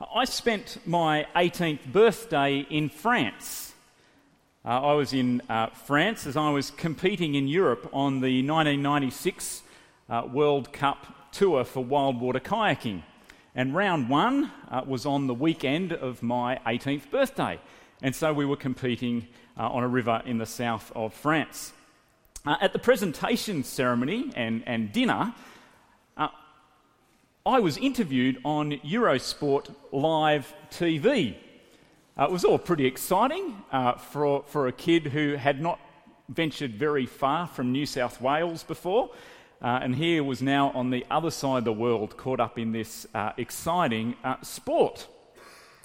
I spent my 18th birthday in France. Uh, I was in uh, France as I was competing in Europe on the 1996 uh, World Cup tour for wild water kayaking. And round one uh, was on the weekend of my 18th birthday. And so we were competing uh, on a river in the south of France. Uh, at the presentation ceremony and, and dinner, I was interviewed on Eurosport Live TV. Uh, it was all pretty exciting uh, for, for a kid who had not ventured very far from New South Wales before, uh, and here was now on the other side of the world, caught up in this uh, exciting uh, sport.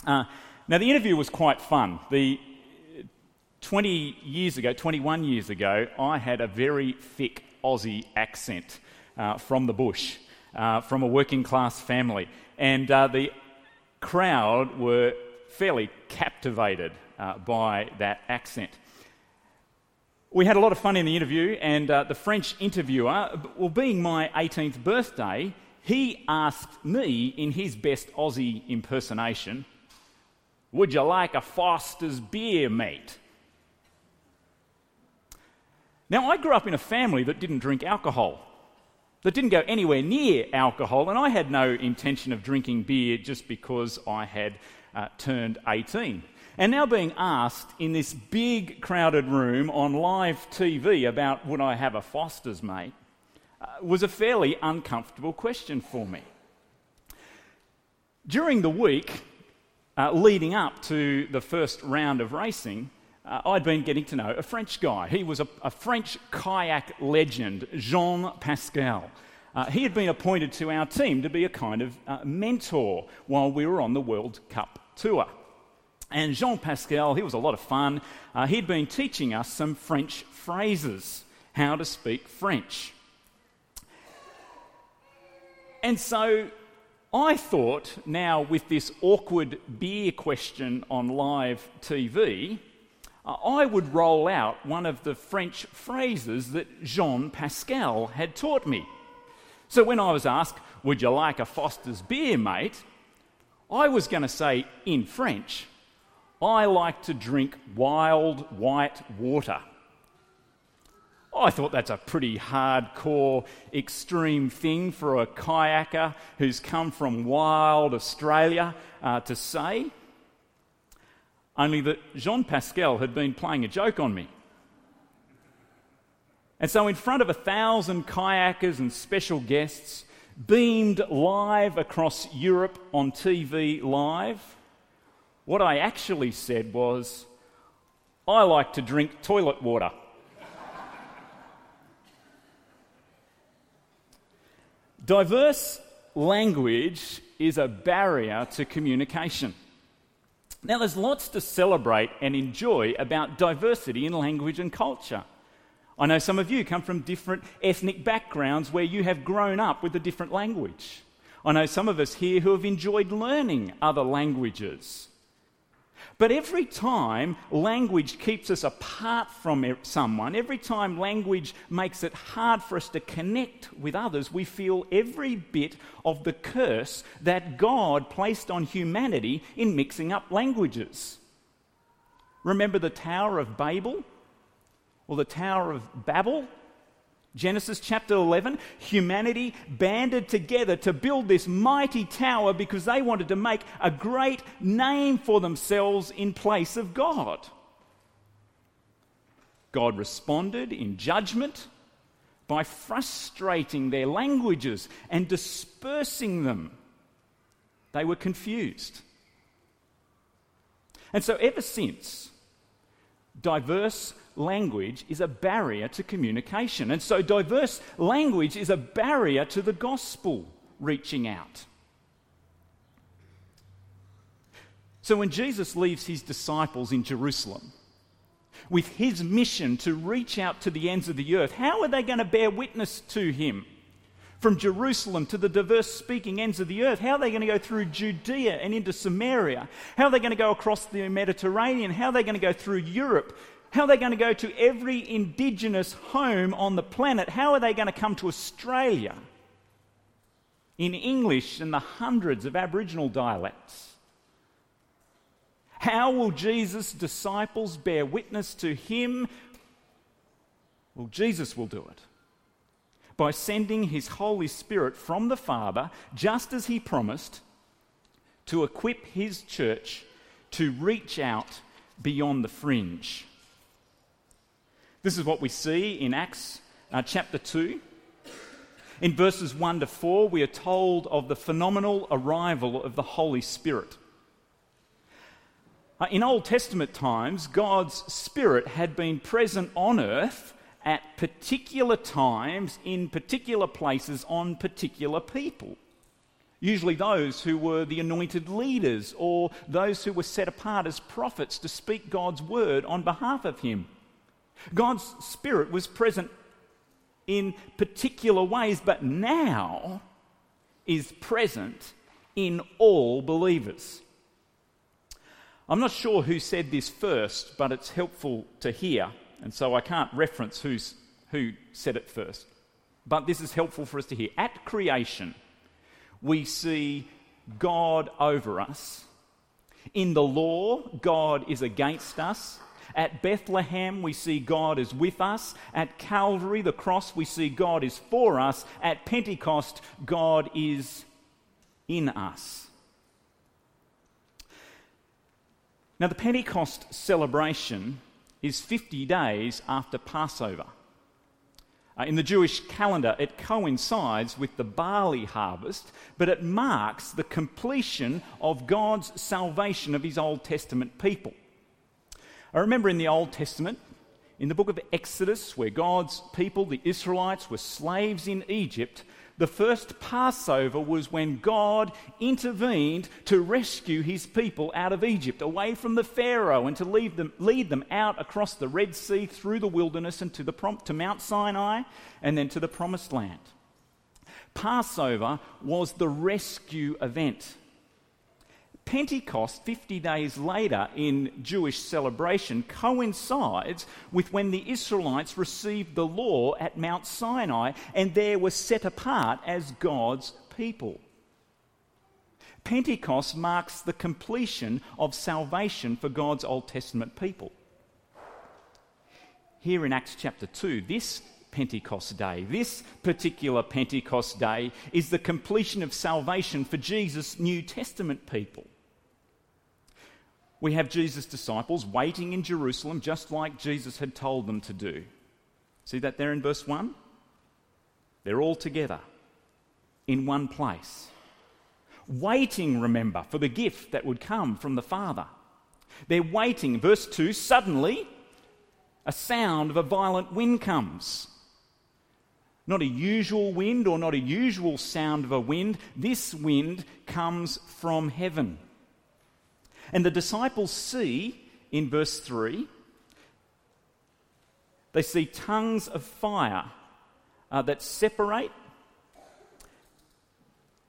Uh, now, the interview was quite fun. The 20 years ago, 21 years ago, I had a very thick Aussie accent from the bush uh, from a working class family. And uh, the crowd were fairly captivated uh, by that accent. We had a lot of fun in the interview, and uh, the French interviewer, well, being my 18th birthday, he asked me in his best Aussie impersonation, Would you like a Foster's beer, mate? Now, I grew up in a family that didn't drink alcohol that didn't go anywhere near alcohol, and I had no intention of drinking beer just because I had uh, turned 18. And now being asked in this big crowded room on live TV about would I have a Foster's mate uh, was a fairly uncomfortable question for me. During the week uh, leading up to the first round of racing, uh, I'd been getting to know a French guy. He was a, a French kayak legend, Jean Pascal. Uh, he had been appointed to our team to be a kind of uh, mentor while we were on the World Cup tour. And Jean Pascal, he was a lot of fun. Uh, he'd been teaching us some French phrases, how to speak French. And so I thought now, with this awkward beer question on live TV, I would roll out one of the French phrases that Jean Pascal had taught me. So when I was asked, Would you like a Foster's beer, mate? I was going to say in French, I like to drink wild white water. I thought that's a pretty hardcore, extreme thing for a kayaker who's come from wild Australia uh, to say. Only that Jean Pascal had been playing a joke on me. And so, in front of a thousand kayakers and special guests, beamed live across Europe on TV Live, what I actually said was, I like to drink toilet water. Diverse language is a barrier to communication. Now, there's lots to celebrate and enjoy about diversity in language and culture. I know some of you come from different ethnic backgrounds where you have grown up with a different language. I know some of us here who have enjoyed learning other languages. But every time language keeps us apart from someone, every time language makes it hard for us to connect with others, we feel every bit of the curse that God placed on humanity in mixing up languages. Remember the Tower of Babel? Or the Tower of Babel? Genesis chapter 11, humanity banded together to build this mighty tower because they wanted to make a great name for themselves in place of God. God responded in judgment by frustrating their languages and dispersing them. They were confused. And so, ever since, diverse language is a barrier to communication. And so, diverse language is a barrier to the gospel reaching out. So, when Jesus leaves his disciples in Jerusalem with his mission to reach out to the ends of the earth, how are they going to bear witness to him? From Jerusalem to the diverse speaking ends of the earth, how are they going to go through Judea and into Samaria? How are they going to go across the Mediterranean? How are they going to go through Europe how are they going to go to every indigenous home on the planet? How are they going to come to Australia in English and the hundreds of Aboriginal dialects? How will Jesus' disciples bear witness to him? Well, Jesus will do it by sending his Holy Spirit from the Father, just as he promised, to equip his church to reach out beyond the fringe. This is what we see in Acts uh, chapter 2. In verses 1 to 4, we are told of the phenomenal arrival of the Holy Spirit. Uh, in Old Testament times, God's Spirit had been present on earth at particular times, in particular places, on particular people. Usually, those who were the anointed leaders or those who were set apart as prophets to speak God's word on behalf of Him. God's Spirit was present in particular ways, but now is present in all believers. I'm not sure who said this first, but it's helpful to hear, and so I can't reference who's, who said it first. But this is helpful for us to hear. At creation, we see God over us. In the law, God is against us. At Bethlehem, we see God is with us. At Calvary, the cross, we see God is for us. At Pentecost, God is in us. Now, the Pentecost celebration is 50 days after Passover. Uh, in the Jewish calendar, it coincides with the barley harvest, but it marks the completion of God's salvation of his Old Testament people. I remember in the Old Testament, in the book of Exodus, where God's people, the Israelites, were slaves in Egypt, the first Passover was when God intervened to rescue his people out of Egypt, away from the Pharaoh, and to lead them, lead them out across the Red Sea, through the wilderness, and to, the, to Mount Sinai, and then to the Promised Land. Passover was the rescue event. Pentecost, 50 days later in Jewish celebration, coincides with when the Israelites received the law at Mount Sinai and there were set apart as God's people. Pentecost marks the completion of salvation for God's Old Testament people. Here in Acts chapter 2, this Pentecost day, this particular Pentecost day, is the completion of salvation for Jesus' New Testament people we have Jesus' disciples waiting in Jerusalem just like Jesus had told them to do. See that there in verse 1? They're all together in one place. Waiting, remember, for the gift that would come from the Father. They're waiting. Verse 2 suddenly, a sound of a violent wind comes. Not a usual wind or not a usual sound of a wind. This wind comes from heaven. And the disciples see in verse 3, they see tongues of fire uh, that separate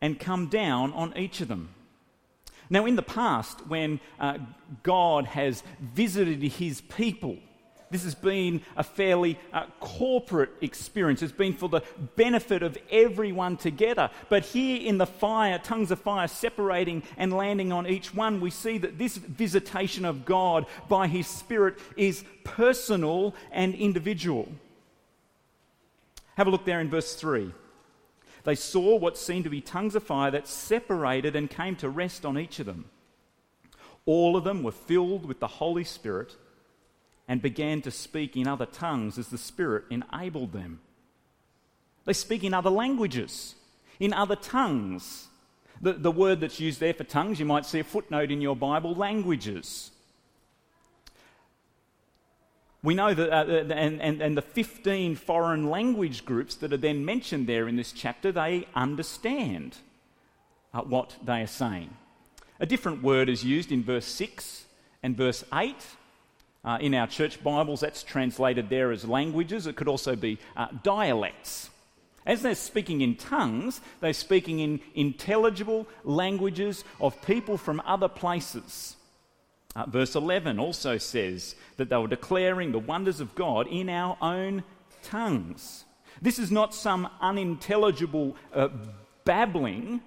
and come down on each of them. Now, in the past, when uh, God has visited his people, this has been a fairly uh, corporate experience. It's been for the benefit of everyone together. But here in the fire, tongues of fire separating and landing on each one, we see that this visitation of God by His Spirit is personal and individual. Have a look there in verse 3. They saw what seemed to be tongues of fire that separated and came to rest on each of them. All of them were filled with the Holy Spirit and began to speak in other tongues as the Spirit enabled them. They speak in other languages, in other tongues. The, the word that's used there for tongues, you might see a footnote in your Bible languages. We know that, uh, and, and, and the 15 foreign language groups that are then mentioned there in this chapter, they understand uh, what they are saying. A different word is used in verse 6 and verse 8 uh, in our church Bibles, that's translated there as languages. It could also be uh, dialects. As they're speaking in tongues, they're speaking in intelligible languages of people from other places. Uh, verse 11 also says that they were declaring the wonders of God in our own tongues. This is not some unintelligible uh, babbling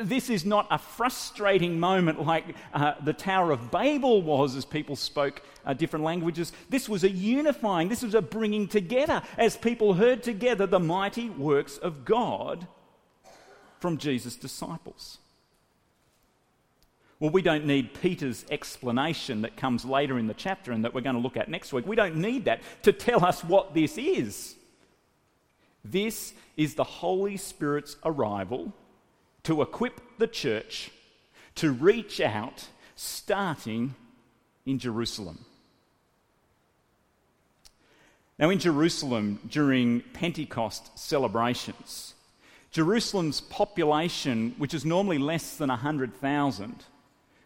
This is not a frustrating moment like uh, the Tower of Babel was as people spoke uh, different languages. This was a unifying, this was a bringing together as people heard together the mighty works of God from Jesus' disciples. Well, we don't need Peter's explanation that comes later in the chapter and that we're going to look at next week. We don't need that to tell us what this is. This is the Holy Spirit's arrival to equip the church to reach out, starting in Jerusalem. Now, in Jerusalem during Pentecost celebrations, Jerusalem's population, which is normally less than 100,000,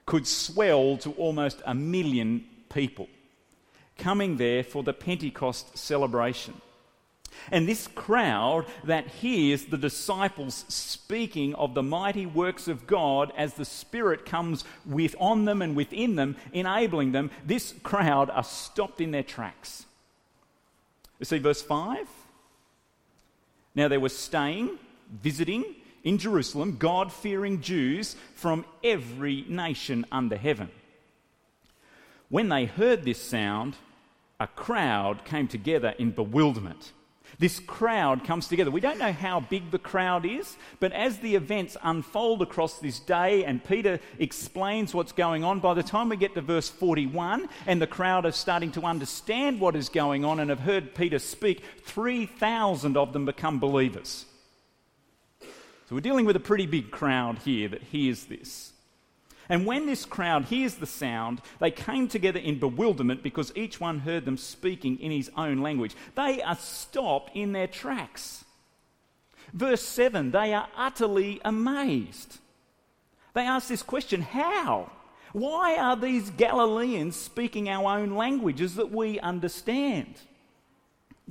could swell to almost a million people coming there for the Pentecost celebration. And this crowd that hears the disciples speaking of the mighty works of God as the Spirit comes with on them and within them, enabling them, this crowd are stopped in their tracks. You see, verse 5. Now there were staying, visiting in Jerusalem, God fearing Jews from every nation under heaven. When they heard this sound, a crowd came together in bewilderment this crowd comes together. We don't know how big the crowd is, but as the events unfold across this day and Peter explains what's going on, by the time we get to verse 41 and the crowd are starting to understand what is going on and have heard Peter speak, 3,000 of them become believers. So we're dealing with a pretty big crowd here that hears this. And when this crowd hears the sound, they came together in bewilderment because each one heard them speaking in his own language. They are stopped in their tracks. Verse 7 they are utterly amazed. They ask this question How? Why are these Galileans speaking our own languages that we understand?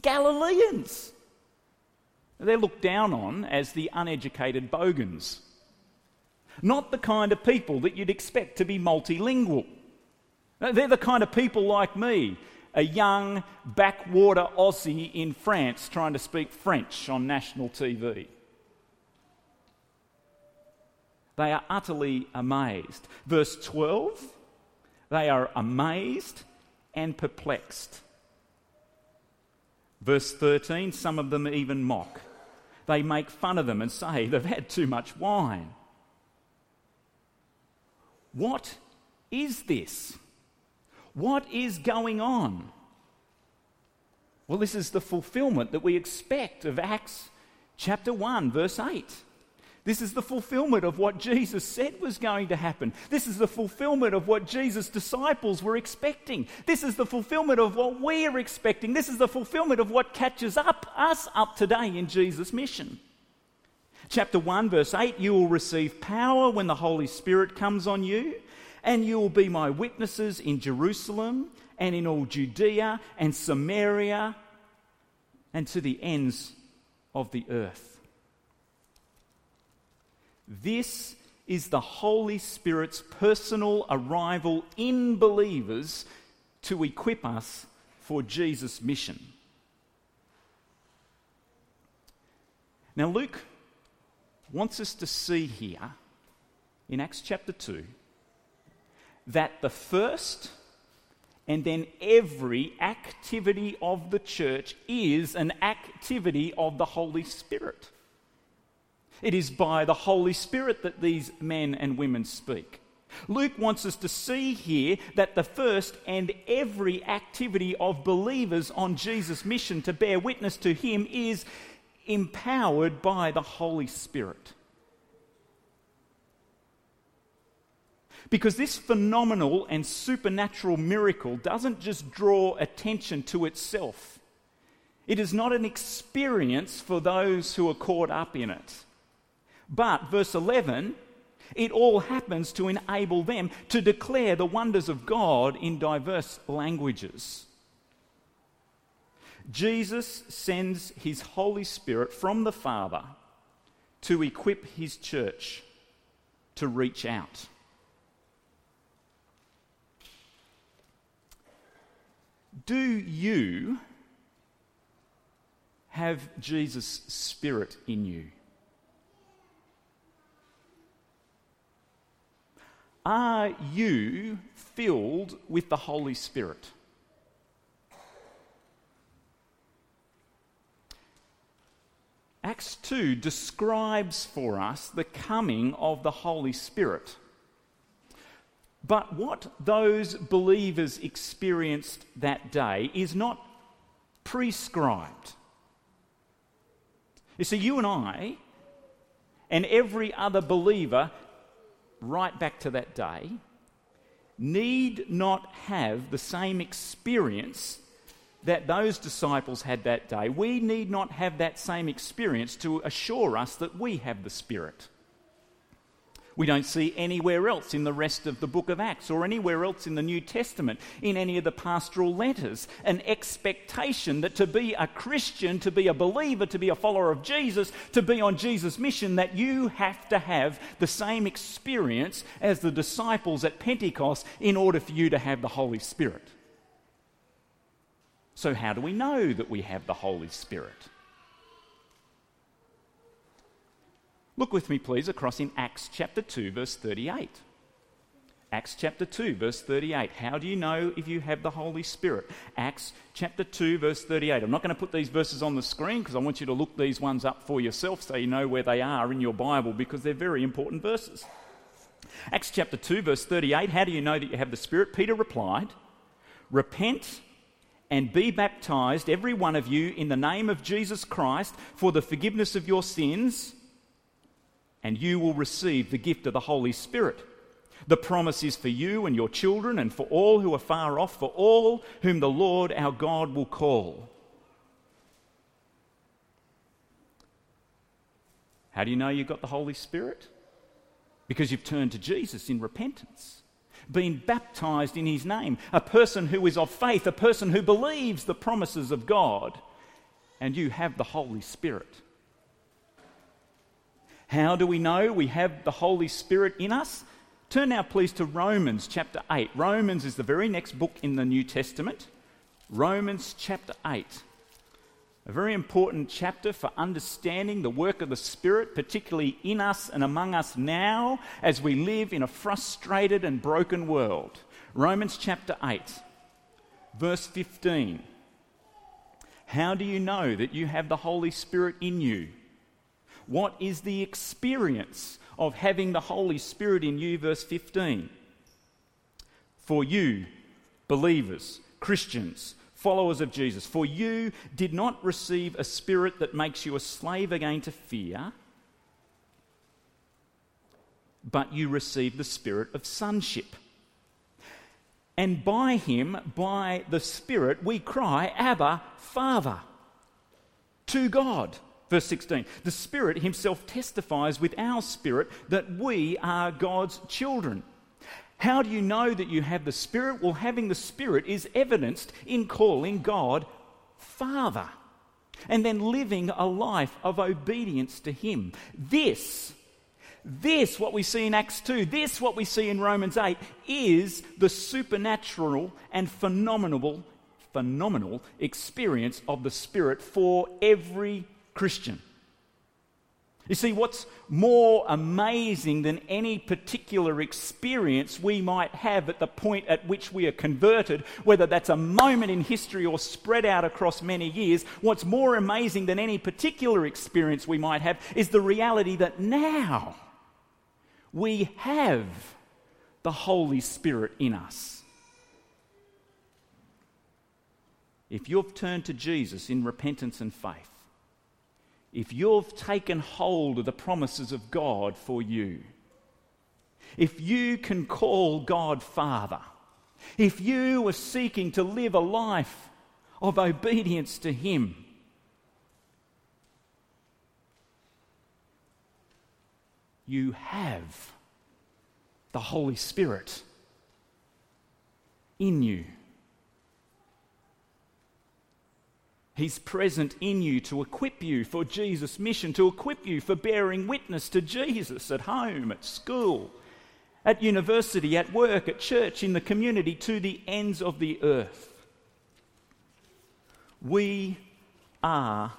Galileans! They're looked down on as the uneducated bogans. Not the kind of people that you'd expect to be multilingual. They're the kind of people like me, a young backwater Aussie in France trying to speak French on national TV. They are utterly amazed. Verse 12, they are amazed and perplexed. Verse 13, some of them even mock. They make fun of them and say they've had too much wine. What is this? What is going on? Well, this is the fulfillment that we expect of Acts chapter 1, verse 8. This is the fulfillment of what Jesus said was going to happen. This is the fulfillment of what Jesus' disciples were expecting. This is the fulfillment of what we are expecting. This is the fulfillment of what catches up us up today in Jesus' mission. Chapter 1, verse 8 You will receive power when the Holy Spirit comes on you, and you will be my witnesses in Jerusalem and in all Judea and Samaria and to the ends of the earth. This is the Holy Spirit's personal arrival in believers to equip us for Jesus' mission. Now, Luke wants us to see here in Acts chapter 2 that the first and then every activity of the church is an activity of the Holy Spirit. It is by the Holy Spirit that these men and women speak. Luke wants us to see here that the first and every activity of believers on Jesus' mission to bear witness to Him is empowered by the Holy Spirit. Because this phenomenal and supernatural miracle doesn't just draw attention to itself, it is not an experience for those who are caught up in it. But, verse 11, it all happens to enable them to declare the wonders of God in diverse languages. Jesus sends his Holy Spirit from the Father to equip his church to reach out. Do you have Jesus' Spirit in you? Are you filled with the Holy Spirit? Acts 2 describes for us the coming of the Holy Spirit. But what those believers experienced that day is not prescribed. You see, you and I, and every other believer right back to that day, need not have the same experience that those disciples had that day. We need not have that same experience to assure us that we have the Spirit. We don't see anywhere else in the rest of the book of Acts or anywhere else in the New Testament, in any of the pastoral letters, an expectation that to be a Christian, to be a believer, to be a follower of Jesus, to be on Jesus' mission, that you have to have the same experience as the disciples at Pentecost in order for you to have the Holy Spirit. So, how do we know that we have the Holy Spirit? Look with me, please, across in Acts chapter 2, verse 38. Acts chapter 2, verse 38. How do you know if you have the Holy Spirit? Acts chapter 2, verse 38. I'm not going to put these verses on the screen because I want you to look these ones up for yourself so you know where they are in your Bible because they're very important verses. Acts chapter 2, verse 38. How do you know that you have the Spirit? Peter replied, Repent and be baptized, every one of you, in the name of Jesus Christ for the forgiveness of your sins and you will receive the gift of the Holy Spirit. The promise is for you and your children, and for all who are far off, for all whom the Lord our God will call. How do you know you've got the Holy Spirit? Because you've turned to Jesus in repentance, been baptized in his name, a person who is of faith, a person who believes the promises of God, and you have the Holy Spirit. How do we know we have the Holy Spirit in us? Turn now, please, to Romans chapter 8. Romans is the very next book in the New Testament. Romans chapter 8. A very important chapter for understanding the work of the Spirit, particularly in us and among us now as we live in a frustrated and broken world. Romans chapter 8, verse 15. How do you know that you have the Holy Spirit in you? What is the experience of having the Holy Spirit in you? Verse 15. For you, believers, Christians, followers of Jesus, for you did not receive a spirit that makes you a slave again to fear, but you received the spirit of sonship. And by him, by the Spirit, we cry, Abba, Father, to God. Verse 16 The Spirit Himself testifies with our spirit that we are God's children. How do you know that you have the Spirit? Well, having the Spirit is evidenced in calling God Father and then living a life of obedience to Him. This, this, what we see in Acts 2, this, what we see in Romans 8, is the supernatural and phenomenal, phenomenal experience of the Spirit for every Christian. You see, what's more amazing than any particular experience we might have at the point at which we are converted, whether that's a moment in history or spread out across many years, what's more amazing than any particular experience we might have is the reality that now we have the Holy Spirit in us. If you've turned to Jesus in repentance and faith, if you've taken hold of the promises of God for you, if you can call God Father, if you are seeking to live a life of obedience to Him, you have the Holy Spirit in you. He's present in you to equip you for Jesus' mission, to equip you for bearing witness to Jesus at home, at school, at university, at work, at church, in the community, to the ends of the earth. We are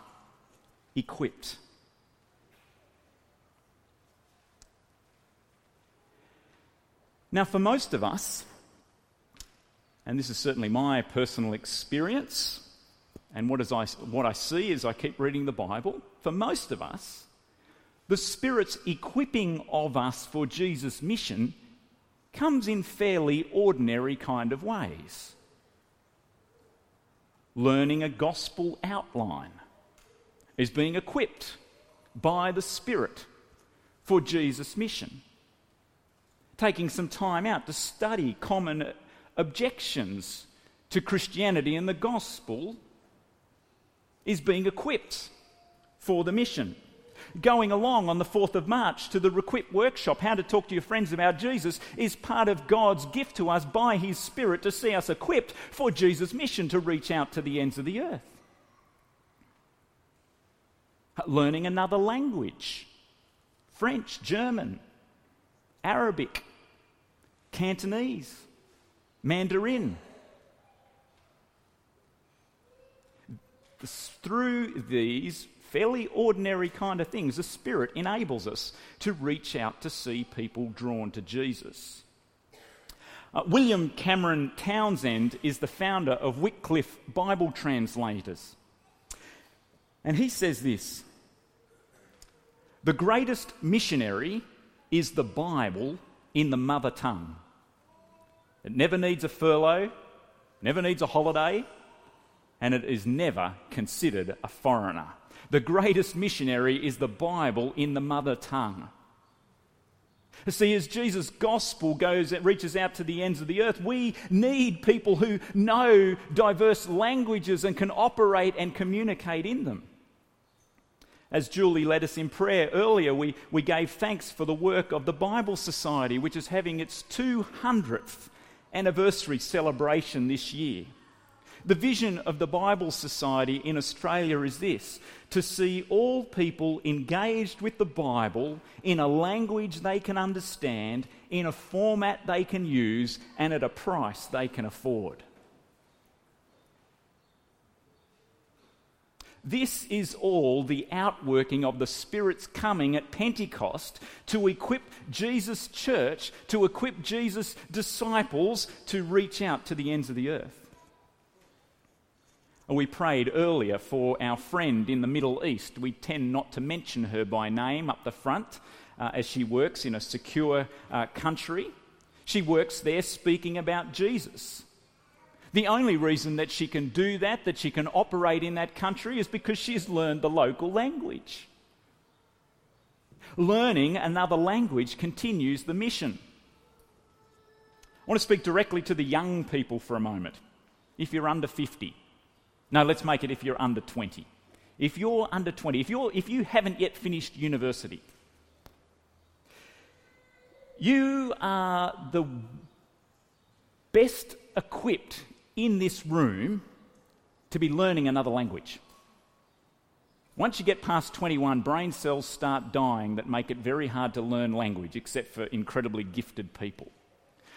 equipped. Now, for most of us, and this is certainly my personal experience, and what, is I, what I see as I keep reading the Bible, for most of us, the Spirit's equipping of us for Jesus' mission comes in fairly ordinary kind of ways. Learning a gospel outline is being equipped by the Spirit for Jesus' mission. Taking some time out to study common objections to Christianity and the gospel is being equipped for the mission. Going along on the 4th of March to the Requip workshop, How to Talk to Your Friends About Jesus, is part of God's gift to us by His Spirit to see us equipped for Jesus' mission to reach out to the ends of the earth. Learning another language French, German, Arabic, Cantonese, Mandarin. Through these fairly ordinary kind of things, the Spirit enables us to reach out to see people drawn to Jesus. Uh, William Cameron Townsend is the founder of Wycliffe Bible Translators. And he says this The greatest missionary is the Bible in the mother tongue. It never needs a furlough, never needs a holiday, and it is never considered a foreigner. The greatest missionary is the Bible in the mother tongue. See, as Jesus' gospel goes, it reaches out to the ends of the earth, we need people who know diverse languages and can operate and communicate in them. As Julie led us in prayer earlier, we, we gave thanks for the work of the Bible Society, which is having its 200th anniversary celebration this year. The vision of the Bible Society in Australia is this to see all people engaged with the Bible in a language they can understand, in a format they can use, and at a price they can afford. This is all the outworking of the Spirit's coming at Pentecost to equip Jesus' church, to equip Jesus' disciples to reach out to the ends of the earth. We prayed earlier for our friend in the Middle East. We tend not to mention her by name up the front uh, as she works in a secure uh, country. She works there speaking about Jesus. The only reason that she can do that, that she can operate in that country, is because she's learned the local language. Learning another language continues the mission. I want to speak directly to the young people for a moment. If you're under 50, no, let's make it if you're under 20. If you're under 20, if, you're, if you haven't yet finished university, you are the best equipped in this room to be learning another language. Once you get past 21, brain cells start dying that make it very hard to learn language, except for incredibly gifted people.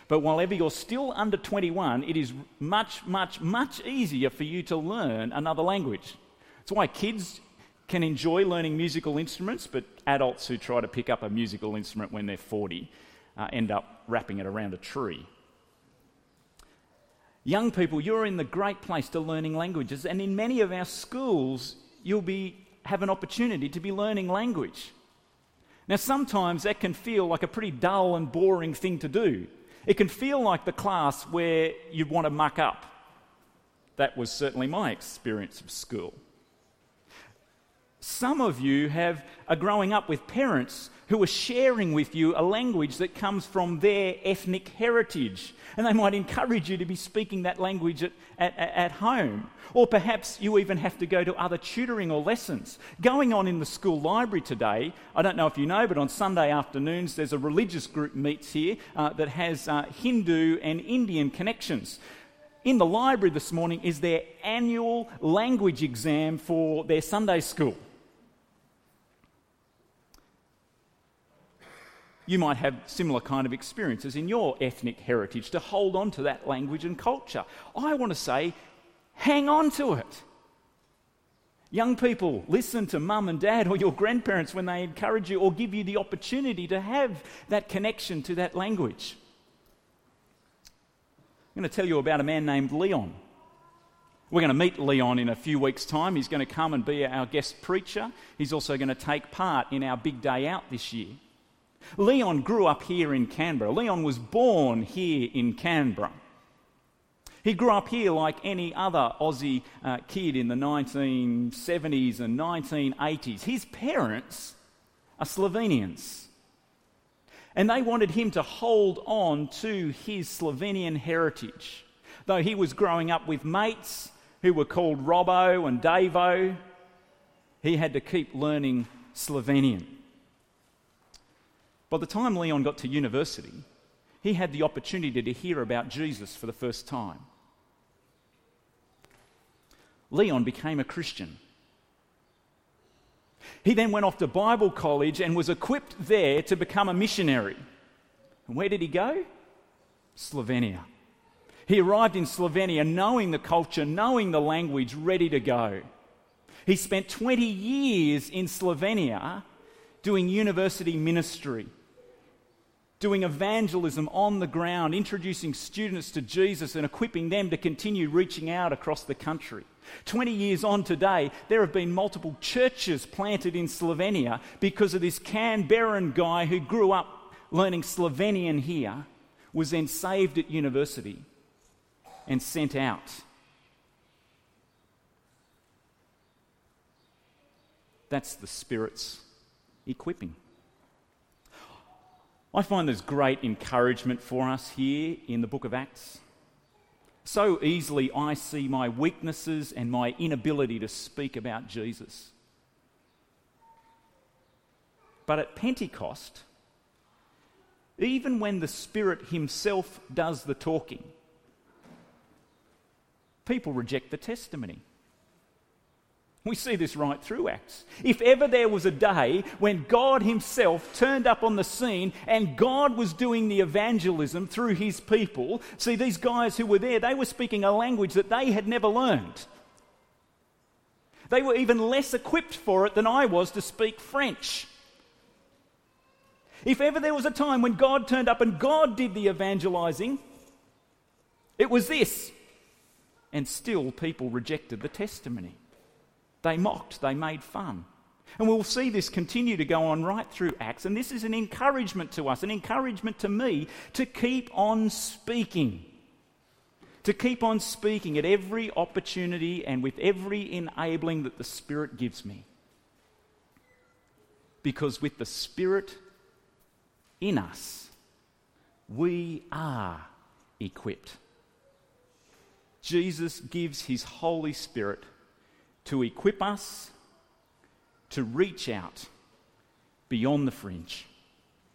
But whenever you're still under 21, it is much, much, much easier for you to learn another language. That's why kids can enjoy learning musical instruments, but adults who try to pick up a musical instrument when they're 40 uh, end up wrapping it around a tree. Young people, you're in the great place to learning languages, and in many of our schools, you'll be, have an opportunity to be learning language. Now, sometimes that can feel like a pretty dull and boring thing to do. It can feel like the class where you'd want to muck up. That was certainly my experience of school. Some of you have, are growing up with parents who are sharing with you a language that comes from their ethnic heritage. And they might encourage you to be speaking that language at, at, at, home. Or perhaps you even have to go to other tutoring or lessons. Going on in the school library today, I don't know if you know, but on Sunday afternoons there's a religious group meets here uh, that has uh, Hindu and Indian connections. In the library this morning is their annual language exam for their Sunday school. You might have similar kind of experiences in your ethnic heritage to hold on to that language and culture. I want to say, hang on to it. Young people, listen to mum and dad or your grandparents when they encourage you or give you the opportunity to have that connection to that language. I'm going to tell you about a man named Leon. We're going to meet Leon in a few weeks' time. He's going to come and be our guest preacher. He's also going to take part in our big day out this year. Leon grew up here in Canberra. Leon was born here in Canberra. He grew up here like any other Aussie uh, kid in the 1970s and 1980s. His parents are Slovenians. And they wanted him to hold on to his Slovenian heritage. Though he was growing up with mates who were called Robbo and Davo, he had to keep learning Slovenian. By the time Leon got to university, he had the opportunity to hear about Jesus for the first time. Leon became a Christian. He then went off to Bible college and was equipped there to become a missionary. And where did he go? Slovenia. He arrived in Slovenia knowing the culture, knowing the language, ready to go. He spent 20 years in Slovenia doing university ministry doing evangelism on the ground, introducing students to Jesus and equipping them to continue reaching out across the country. 20 years on today, there have been multiple churches planted in Slovenia because of this Canberran guy who grew up learning Slovenian here, was then saved at university and sent out. That's the Spirit's equipping. I find there's great encouragement for us here in the book of Acts. So easily I see my weaknesses and my inability to speak about Jesus. But at Pentecost, even when the Spirit Himself does the talking, people reject the testimony. We see this right through Acts. If ever there was a day when God Himself turned up on the scene and God was doing the evangelism through His people, see, these guys who were there, they were speaking a language that they had never learned. They were even less equipped for it than I was to speak French. If ever there was a time when God turned up and God did the evangelizing, it was this. And still, people rejected the testimony. They mocked, they made fun. And we'll see this continue to go on right through Acts. And this is an encouragement to us, an encouragement to me to keep on speaking. To keep on speaking at every opportunity and with every enabling that the Spirit gives me. Because with the Spirit in us, we are equipped. Jesus gives his Holy Spirit to equip us to reach out beyond the fringe.